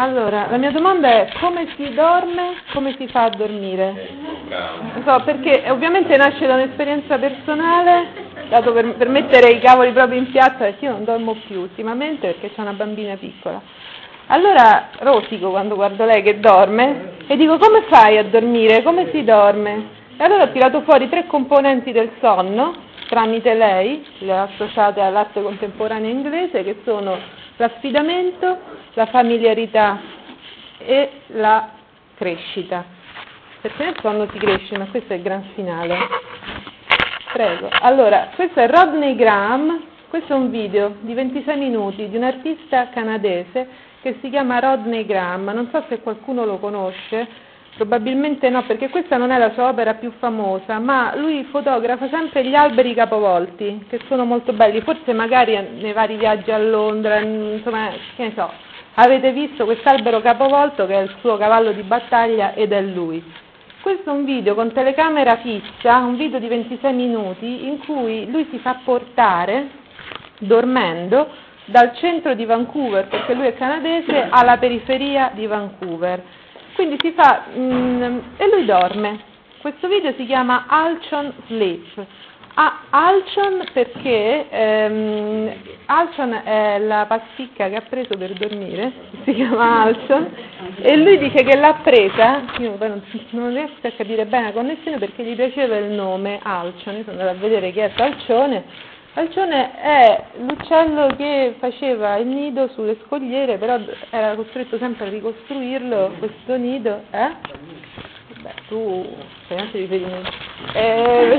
Allora, la mia domanda è come si dorme, come si fa a dormire? Bravo. So, perché ovviamente nasce da un'esperienza personale, dato per, per mettere i cavoli proprio in piazza, perché io non dormo più ultimamente perché c'è una bambina piccola. Allora rosico quando guardo lei che dorme e dico come fai a dormire, come si dorme? E allora ho tirato fuori tre componenti del sonno, tramite lei, le associate all'arte contemporanea inglese, che sono l'affidamento, la familiarità e la crescita. Perché nel sonno si cresce, ma questo è il gran finale. Prego. Allora, questo è Rodney Graham, questo è un video di 26 minuti di un artista canadese che si chiama Rodney Graham, non so se qualcuno lo conosce, probabilmente no, perché questa non è la sua opera più famosa, ma lui fotografa sempre gli alberi capovolti, che sono molto belli, forse magari nei vari viaggi a Londra, insomma, che ne so, avete visto quest'albero capovolto che è il suo cavallo di battaglia ed è lui. Questo è un video con telecamera fissa, un video di 26 minuti in cui lui si fa portare dormendo dal centro di Vancouver, perché lui è canadese, alla periferia di Vancouver. Quindi si fa, mm, e lui dorme. Questo video si chiama Alchon Sleep. Ah, Alchon perché ehm, Alchon è la pasticca che ha preso per dormire, si chiama Alchon, e lui dice che l'ha presa, io poi non, non riesco a capire bene la connessione perché gli piaceva il nome Alchon, io sono andata a vedere chi è Alcione, Alcione è l'uccello che faceva il nido sulle scogliere, però era costretto sempre a ricostruirlo, questo nido, eh? Beh, tu sei anche riferimento. Eh,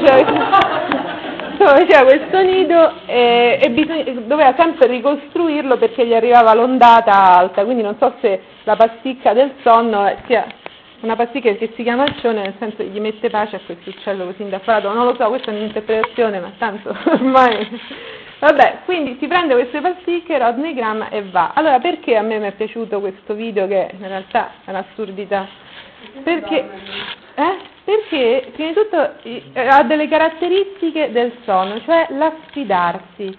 faceva questo nido e, e bisogna, doveva sempre ricostruirlo perché gli arrivava l'ondata alta, quindi non so se la pasticca del sonno sia una pasticca che si chiama alcione nel senso che gli mette pace a questo uccello così indaffarato, non lo so, questa è un'interpretazione, ma tanto ormai... Vabbè, quindi si prende queste pasticche, Rodney Graham e va. Allora perché a me mi è piaciuto questo video che in realtà è un'assurdità? Perché, eh? perché prima di tutto ha delle caratteristiche del sonno, cioè l'affidarsi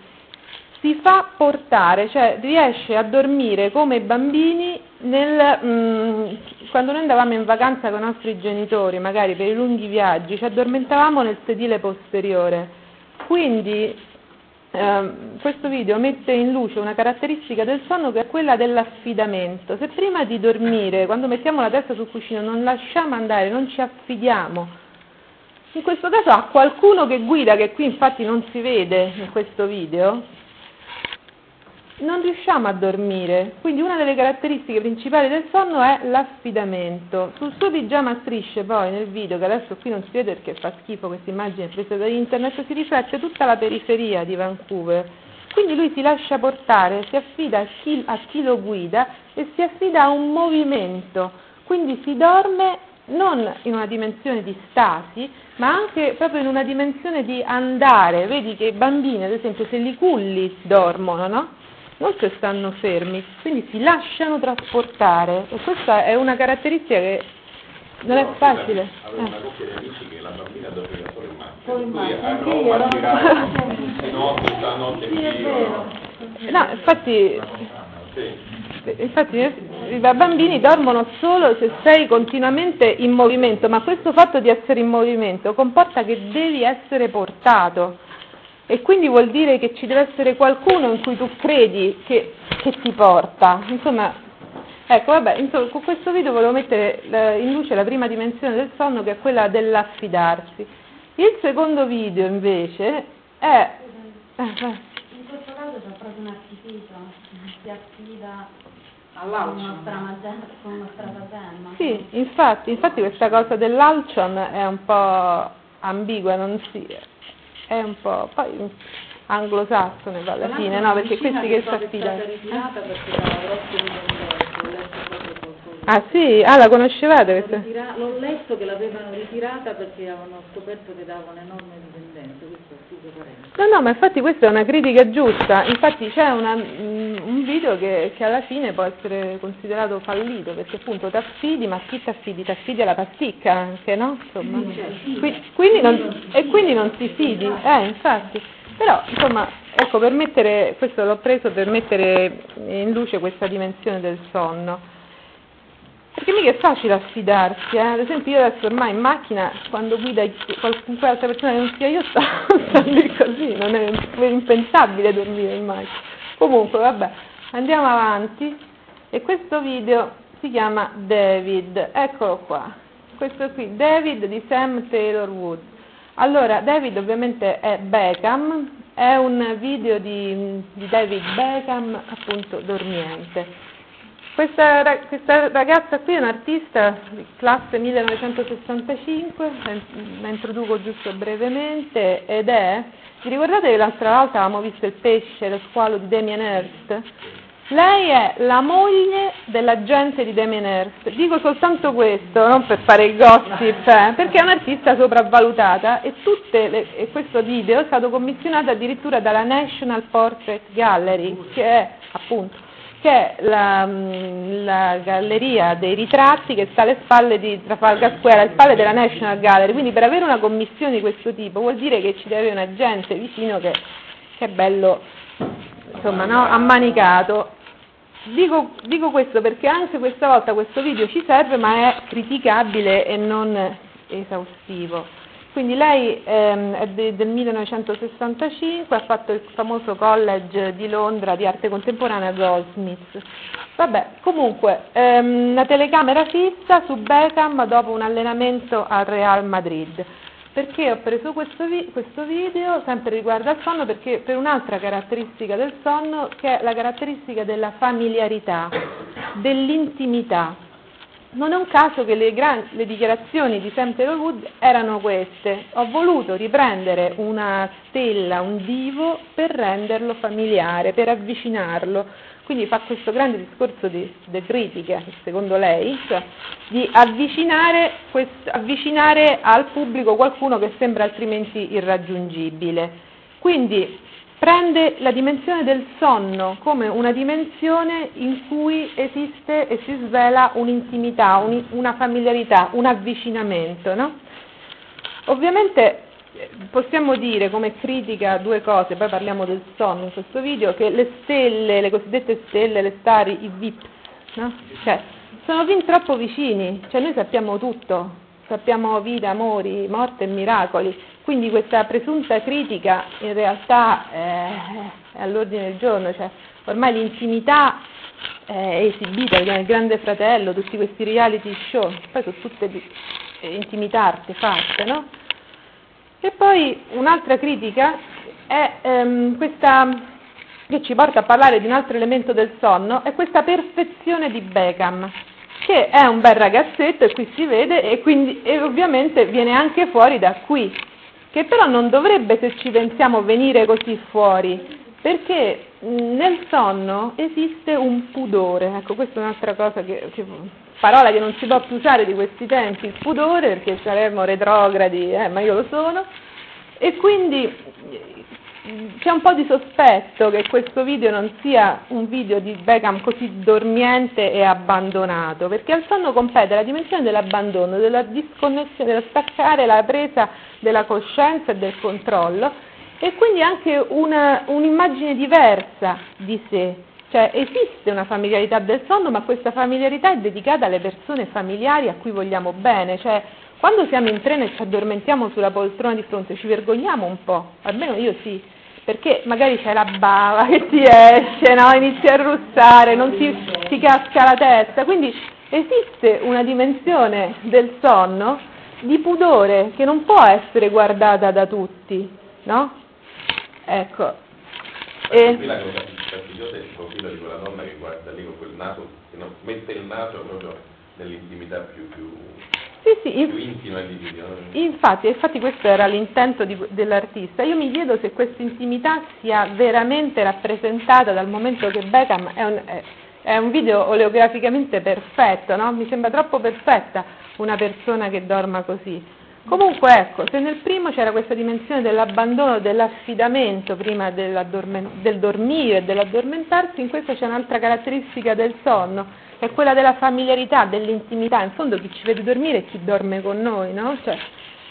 si fa portare, cioè riesce a dormire come bambini nel, mh, mm, quando noi andavamo in vacanza con i nostri genitori, magari per i lunghi viaggi, ci addormentavamo nel sedile posteriore. Quindi eh, questo video mette in luce una caratteristica del sonno che è quella dell'affidamento. Se prima di dormire, quando mettiamo la testa sul cuscino, non lasciamo andare, non ci affidiamo, in questo caso a qualcuno che guida, che qui infatti non si vede in questo video, non riusciamo a dormire, quindi una delle caratteristiche principali del sonno è l'affidamento. Sul suo pigiama strisce poi nel video, che adesso qui non si vede perché fa schifo questa immagine presa da internet, si riflette tutta la periferia di Vancouver. Quindi lui si lascia portare, si affida a chi, a chi lo guida e si affida a un movimento, quindi si dorme non in una dimensione di stasi, ma anche proprio in una dimensione di andare. Vedi che i bambini, ad esempio, se li culli dormono, no? Non che stanno fermi, quindi si lasciano trasportare e questa è una caratteristica che non è facile. Avevo una coppia di amici che la bambina dormiva solo in Solo in macchina, macchina, lui anche a no? di notte, Sì, qui. No, infatti, sì. infatti i bambini dormono solo se sei continuamente in movimento, ma questo fatto di essere in movimento comporta che devi essere portato e quindi vuol dire che ci deve essere qualcuno in cui tu credi che, che ti porta. Insomma, ecco, vabbè, insomma, con questo video volevo mettere in luce la prima dimensione del sonno che è quella dell'affidarsi. Il secondo video invece è... Eh, in questo caso c'è proprio un artificio, si affida con uno stratagemma. Sì, infatti, infatti questa cosa dell'alcion è un po' ambigua, non si, è un po', poi anglosassone alla fine, no? Perché questi che si affidano. Ah sì? Ah la conoscevate? Ritira- L'ho letto che l'avevano ritirata perché avevano scoperto che dava un'enorme dipendenza, questo è tutto parente. No, no, ma infatti questa è una critica giusta, infatti c'è una, mm, un video che, che alla fine può essere considerato fallito, perché appunto ti affidi, ma chi ti affidi? Ti affidi alla pasticca anche, no? Insomma. Qui- quindi non, e quindi non ti fidi, eh, infatti. Però, insomma, ecco, per mettere, questo l'ho preso per mettere in luce questa dimensione del sonno. Perché mica è facile affidarsi, eh? ad esempio io adesso ormai in macchina, quando guida qualunque altra persona che non sia io, sto, sto lì così, non è, è impensabile dormire in macchina. Comunque, vabbè, andiamo avanti e questo video si chiama David, eccolo qua, questo qui, David di Sam Taylor Wood. Allora, David ovviamente è Beckham, è un video di, di David Beckham, appunto, dormiente. Questa, questa, ragazza qui è un'artista classe 1965, la introduco giusto brevemente, ed è, vi ricordate che l'altra volta avevamo visto il pesce, lo squalo di Damien Hirst? Lei è la moglie dell'agente di Damien Hirst. Dico soltanto questo, non per fare il gossip, eh, perché è un'artista sopravvalutata e, le, e, questo video è stato commissionato addirittura dalla National Portrait Gallery, che è appunto che è la, la, galleria dei ritratti che sta alle spalle di Trafalgar Square, alle spalle della National Gallery. Quindi per avere una commissione di questo tipo vuol dire che ci deve un agente vicino che, che è bello insomma, no? ammanicato. Dico, dico, questo perché anche questa volta questo video ci serve ma è criticabile e non esaustivo. Quindi lei ehm, è de, del 1965, ha fatto il famoso college di Londra di arte contemporanea Goldsmith. Vabbè, comunque, ehm, la telecamera fissa su Beckham dopo un allenamento al Real Madrid. Perché ho preso questo, vi- questo, video, sempre riguardo al sonno, perché per un'altra caratteristica del sonno, che è la caratteristica della familiarità, dell'intimità. Non è un caso che le, gran- le dichiarazioni di Sam Taylor erano queste. Ho voluto riprendere una stella, un divo, per renderlo familiare, per avvicinarlo quindi fa questo grande discorso di, di critica, secondo lei, cioè di avvicinare, quest, avvicinare al pubblico qualcuno che sembra altrimenti irraggiungibile. Quindi prende la dimensione del sonno come una dimensione in cui esiste e si svela un'intimità, un, una familiarità, un avvicinamento. No? Ovviamente possiamo dire come critica due cose, poi parliamo del sonno in questo video, che le stelle, le cosiddette stelle, le stari, i VIP, no? cioè, sono fin troppo vicini, cioè noi sappiamo tutto, sappiamo vita, amori, morte e miracoli, quindi questa presunta critica in realtà è all'ordine del giorno, cioè, ormai l'intimità è esibita nel Grande Fratello, tutti questi reality show, poi sono tutte intimità artefatte, no? E poi un'altra critica è ehm, questa che ci porta a parlare di un altro elemento del sonno, è questa perfezione di Beckham, che è un bel ragazzetto e qui si vede e, quindi, e ovviamente viene anche fuori da qui, che però non dovrebbe, se ci pensiamo, venire così fuori, perché nel sonno esiste un pudore, ecco questa è un'altra cosa che, che parola che non si può più usare di questi tempi, il pudore, perché saremmo retrogradi, eh, ma io lo sono, e quindi c'è un po' di sospetto che questo video non sia un video di Beckham così dormiente e abbandonato, perché al sonno compete la dimensione dell'abbandono, della disconnessione, dello staccare la presa della coscienza e del controllo e quindi anche una, un'immagine diversa di sé, cioè esiste una familiarità del sonno, ma questa familiarità è dedicata alle persone familiari a cui vogliamo bene, cioè quando siamo in treno e ci addormentiamo sulla poltrona di fronte ci vergogniamo un po', almeno io sì, perché magari c'è la bava che ti esce, no? inizi a russare, non ti, ti casca la testa, quindi esiste una dimensione del sonno di pudore che non può essere guardata da tutti, no? Ecco. E... Qui la cosa fastidiosa è il profilo di quella donna che guarda lì con quel naso, che non, mette il naso proprio nell'intimità più, più, sì, sì, video. Infatti, infatti questo era l'intento di, dell'artista. Io mi chiedo se questa intimità sia veramente rappresentata dal momento che Beckham è un, è, è un video oleograficamente perfetto, no? mi sembra troppo perfetta una persona che dorma così. Comunque ecco, se nel primo c'era questa dimensione dell'abbandono, dell'affidamento prima del dormire e dell'addormentarsi, in questo c'è un'altra caratteristica del sonno, è quella della familiarità, dell'intimità. In fondo chi ci vede dormire è chi dorme con noi, no? Cioè,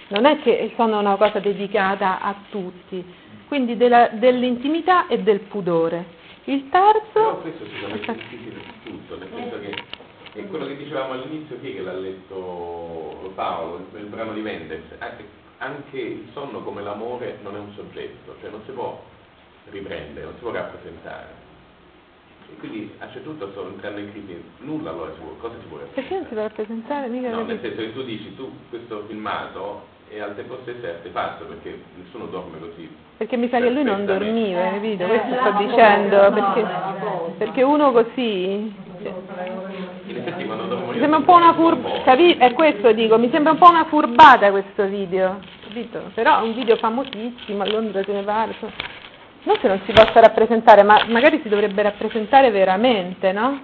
non è che il sonno è una cosa dedicata a tutti, quindi della, dell'intimità e del pudore. Il terzo... Però questo sicuramente è difficile tutto, nel senso che E quello che dicevamo all'inizio, chi è che l'ha letto Paolo, il brano di Mendes? Anche, anche il sonno come l'amore non è un soggetto, cioè non si può riprendere, non si può rappresentare. E quindi a punto sto entrando in crisi, nulla allora si può, cosa si rappresentare? Perché non si può rappresentare? Mica no, nel senso che tu dici, tu questo filmato e al tempo stesso è artefatto perché nessuno dorme così. Perché mi sa che lui non dormiva, capito? Questo sto dicendo, perché, perché uno così... In effetti quando dormo Mi sembra un po' una furbata, è questo dico, mi sembra un po' una furbata questo video, capito? Però è un video famosissimo, a Londra se ne pare. Non che non si possa rappresentare, ma magari si dovrebbe rappresentare veramente, no?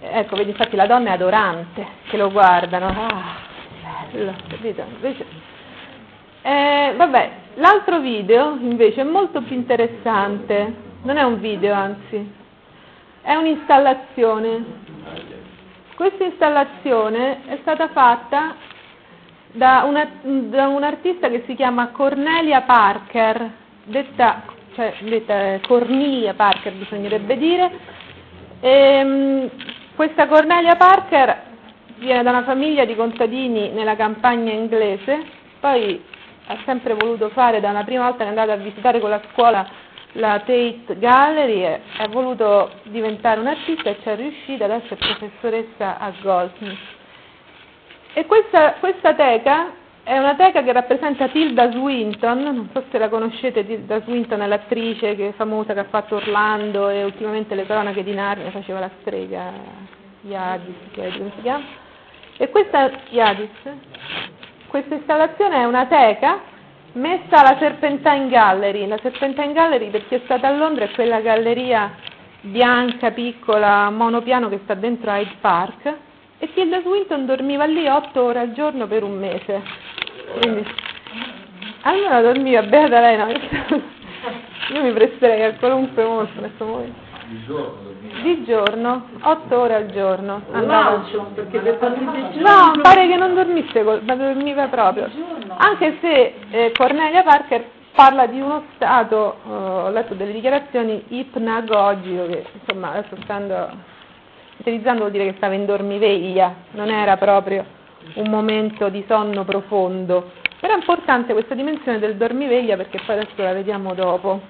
Ecco, vedi, infatti la donna è adorante, che lo guardano. Ah, bello, capito? Invece, eh, vabbè, l'altro video invece è molto più interessante, non è un video anzi, è un'installazione. Questa installazione è stata fatta da, una, da un'artista che si chiama Cornelia Parker, detta cioè detta Cornelia Parker bisognerebbe dire. E, ehm, questa Cornelia Parker viene da una famiglia di contadini nella campagna inglese, poi ha sempre voluto fare, da una prima volta che è andata a visitare con la scuola la Tate Gallery, ha voluto diventare un'artista e ci è riuscita, adesso è professoressa a Goldsmith. E questa, questa teca è una teca che rappresenta Tilda Swinton, non so se la conoscete, Tilda Swinton è l'attrice che è famosa che ha fatto Orlando e ultimamente le cronache di Narnia faceva la strega, Yadis, come si chiama? E questa, Yadis, questa installazione è una teca messa alla Serpentine Gallery. La Serpentine Gallery, per chi è stata a Londra, è quella galleria bianca, piccola, monopiano che sta dentro Hyde Park e Tilda Swinton dormiva lì otto ore al giorno per un mese. Quindi, allora dormiva, beata lei, no? Io mi presterei a qualunque mostro in questo momento. Di giorno Di giorno, otto ore al giorno. Andava... perché per No, pare che non dormisse, ma dormiva proprio. Anche se eh, Cornelia Parker parla di uno stato, eh, ho letto delle dichiarazioni ipnagogico, che insomma adesso stando utilizzando vuol dire che stava in dormiveglia, non era proprio un momento di sonno profondo. È importante questa dimensione del dormiveglia perché poi adesso la vediamo dopo.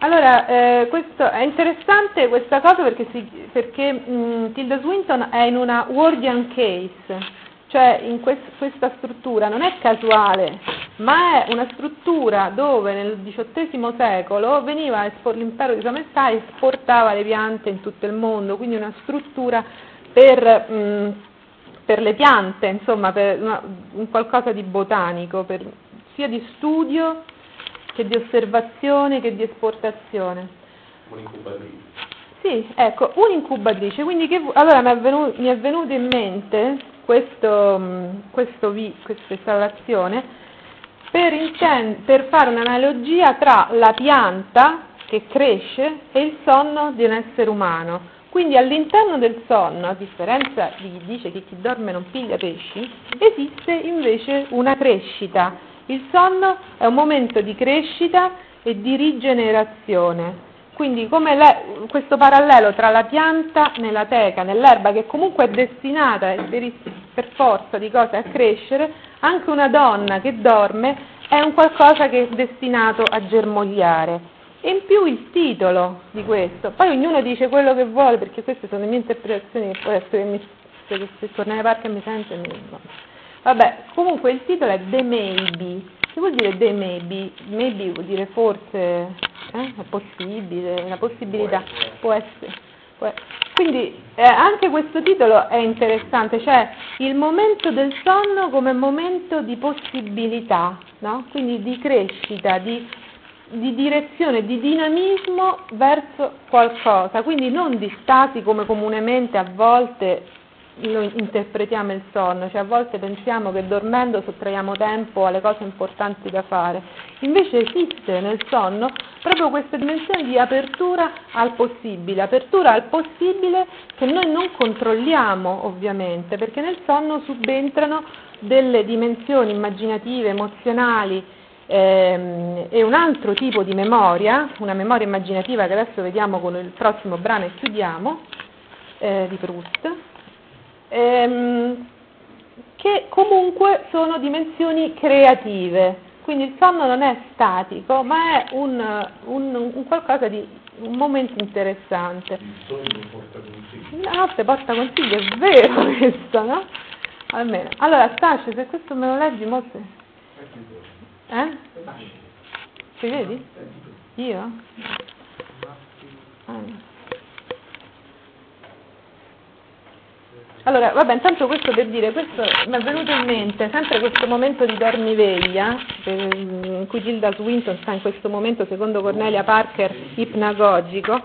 Allora, eh, questo, è interessante questa cosa perché, si, perché mh, Tilda Swinton è in una Wardian case, cioè in quest, questa struttura non è casuale, ma è una struttura dove nel XVIII secolo veniva l'impero di Sua Maestà esportava le piante in tutto il mondo, quindi una struttura per, mh, per le piante, insomma, per una, un qualcosa di botanico, per, sia di studio che di osservazione che di esportazione. Un'incubatrice. Sì, ecco, un'incubatrice, quindi che, allora mi è, venuto, mi è venuto in mente questo, mm, questo vi, questa installazione per, inten- per fare un'analogia tra la pianta che cresce e il sonno di un essere umano. Quindi all'interno del sonno, a differenza di chi dice che chi dorme non piglia pesci, esiste invece una crescita. Il sonno è un momento di crescita e di rigenerazione. Quindi come le, questo parallelo tra la pianta nella teca, nell'erba, che comunque è destinata per, per forza di cose a crescere, anche una donna che dorme è un qualcosa che è destinato a germogliare. E in più il titolo di questo, poi ognuno dice quello che vuole, perché queste sono le mie interpretazioni, che essere che mi, se, se tornare parte mi sente, mi, vabbè, comunque il titolo è The Maybe, che vuol dire The Maybe? Maybe vuol dire forse, eh? è possibile, la possibilità, può essere. Può essere. Quindi eh, anche questo titolo è interessante, cioè il momento del sonno come momento di possibilità, no? quindi di crescita, di, di direzione, di dinamismo verso qualcosa, quindi non di stati come comunemente a volte lo interpretiamo il sonno, cioè a volte pensiamo che dormendo sottraiamo tempo alle cose importanti da fare, invece esiste nel sonno proprio questa dimensione di apertura al possibile, apertura al possibile che noi non controlliamo ovviamente, perché nel sonno subentrano delle dimensioni immaginative, emozionali e un altro tipo di memoria, una memoria immaginativa che adesso vediamo con il prossimo brano e chiudiamo, eh, di Proust ehm, che comunque sono dimensioni creative. Quindi il sonno non è statico, ma è un, un, un qualcosa di un momento interessante. Il sogno porta consigli. La notte porta consigli, è vero questo, no? Almeno. Allora, Stascio, se questo me lo leggi, molto... Eh? Ci vedi? Io? Ah. Allora, vabbè, intanto questo per dire, questo mi è venuto in mente sempre questo momento di dormiveglia, in cui Gilda Swinton sta in questo momento, secondo Cornelia Parker, ipnagogico,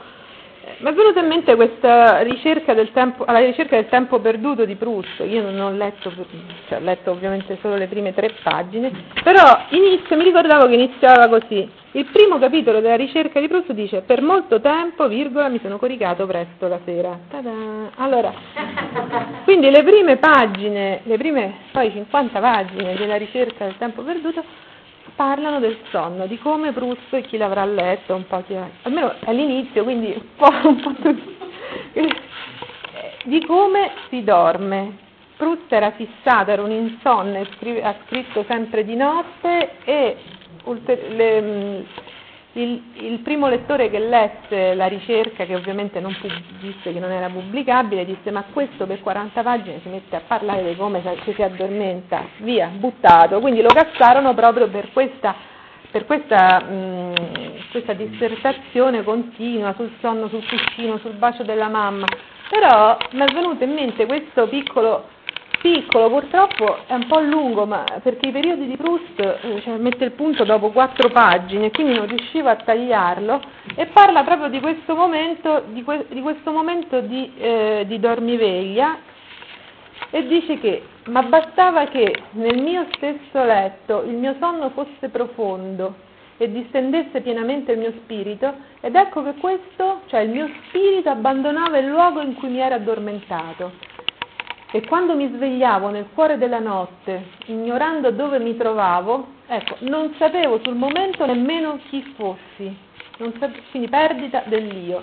mi è venuta in mente questa ricerca del tempo, alla ricerca del tempo perduto di Proust, io non ho letto, cioè ho letto ovviamente solo le prime tre pagine, però inizio, mi ricordavo che iniziava così, il primo capitolo della ricerca di Proust dice per molto tempo, virgola, mi sono coricato presto la sera. Ta-da! Allora, quindi le prime pagine, le prime poi 50 pagine della ricerca del tempo perduto parlano del sonno, di come Proust e chi l'avrà letto, un po' almeno all'inizio, quindi un po', un po tutti, di come si dorme. Proust era fissato, era un insonne, ha scritto sempre di notte e le, il, il, primo lettore che lesse la ricerca, che ovviamente non disse che non era pubblicabile, disse ma questo per 40 pagine si mette a parlare di come ci si addormenta, via, buttato. Quindi lo cassarono proprio per questa, per questa, mh, questa dissertazione continua sul sonno, sul cuscino, sul bacio della mamma. Però mi è venuto in mente questo piccolo piccolo, purtroppo è un po' lungo, ma perché i periodi di Proust eh, cioè, mette il punto dopo quattro pagine, quindi non riuscivo a tagliarlo, e parla proprio di questo momento di, que- di, questo momento di, eh, di dormiveglia e dice che ma bastava che nel mio stesso letto il mio sonno fosse profondo e distendesse pienamente il mio spirito, ed ecco che questo, cioè il mio spirito, abbandonava il luogo in cui mi era addormentato e quando mi svegliavo nel cuore della notte, ignorando dove mi trovavo, ecco, non sapevo sul momento nemmeno chi fossi, sapevo, quindi perdita dell'io.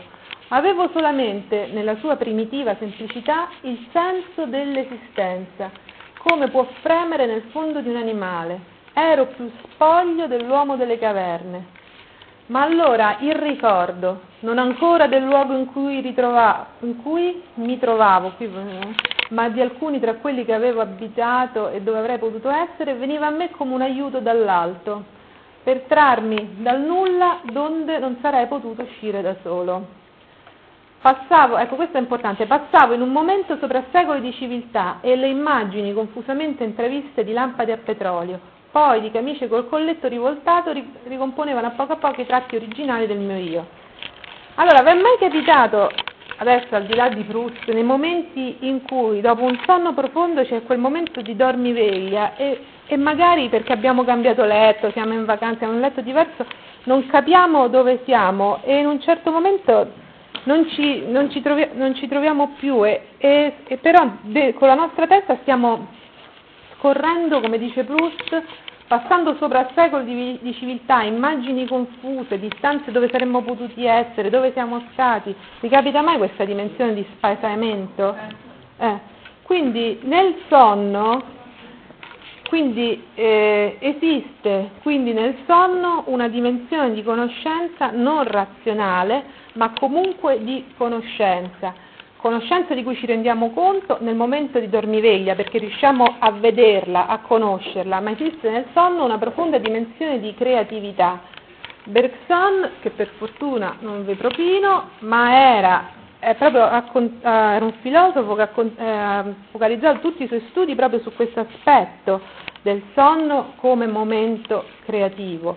Avevo solamente, nella sua primitiva semplicità, il senso dell'esistenza, come può fremere nel fondo di un animale. Ero più spoglio dell'uomo delle caverne. Ma allora il ricordo, non ancora del luogo in cui, ritrova, in cui mi trovavo, qui, ma di alcuni tra quelli che avevo abitato e dove avrei potuto essere, veniva a me come un aiuto dall'alto, per trarmi dal nulla donde non sarei potuto uscire da solo. Passavo, ecco questo è importante, passavo in un momento sopra secoli di civiltà e le immagini confusamente intraviste di lampade a petrolio, poi di camicie col colletto rivoltato ricomponevano a poco a poco i tratti originali del mio io. Allora, vi è mai capitato adesso al di là di Proust, nei momenti in cui dopo un sonno profondo c'è quel momento di dormiveglia e, e magari perché abbiamo cambiato letto, siamo in vacanza, siamo in un letto diverso, non capiamo dove siamo e in un certo momento non ci, non ci, trovi, non ci troviamo più e, e, e però de, con la nostra testa stiamo scorrendo, come dice Proust, passando sopra secoli di, di, civiltà, immagini confuse, distanze dove saremmo potuti essere, dove siamo stati. Vi capita mai questa dimensione di spaesamento? Eh. Quindi nel sonno quindi, eh, esiste quindi nel sonno una dimensione di conoscenza non razionale, ma comunque di conoscenza conoscenza di cui ci rendiamo conto nel momento di dormiveglia, perché riusciamo a vederla, a conoscerla, ma esiste nel sonno una profonda dimensione di creatività. Bergson, che per fortuna non vi propino, ma era, proprio, era un filosofo che ha eh, focalizzato tutti i suoi studi proprio su questo aspetto del sonno come momento creativo.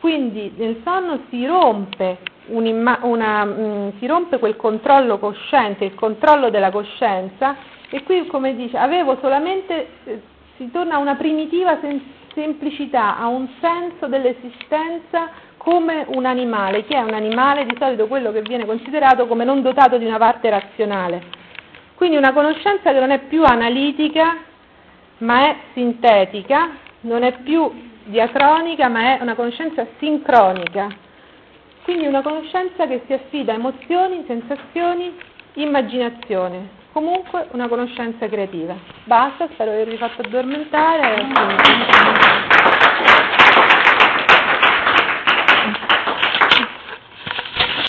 Quindi nel sonno si rompe una, mh, mm, si rompe quel controllo cosciente, il controllo della coscienza e qui come dice avevo solamente, eh, si torna a una primitiva sen- semplicità, a un senso dell'esistenza come un animale. Chi è un animale? Di solito quello che viene considerato come non dotato di una parte razionale. Quindi una conoscenza che non è più analitica, ma è sintetica, non è più diacronica, ma è una conoscenza sincronica quindi una conoscenza che si affida a emozioni, sensazioni, immaginazione. comunque una conoscenza creativa. Basta, spero di avervi fatto addormentare.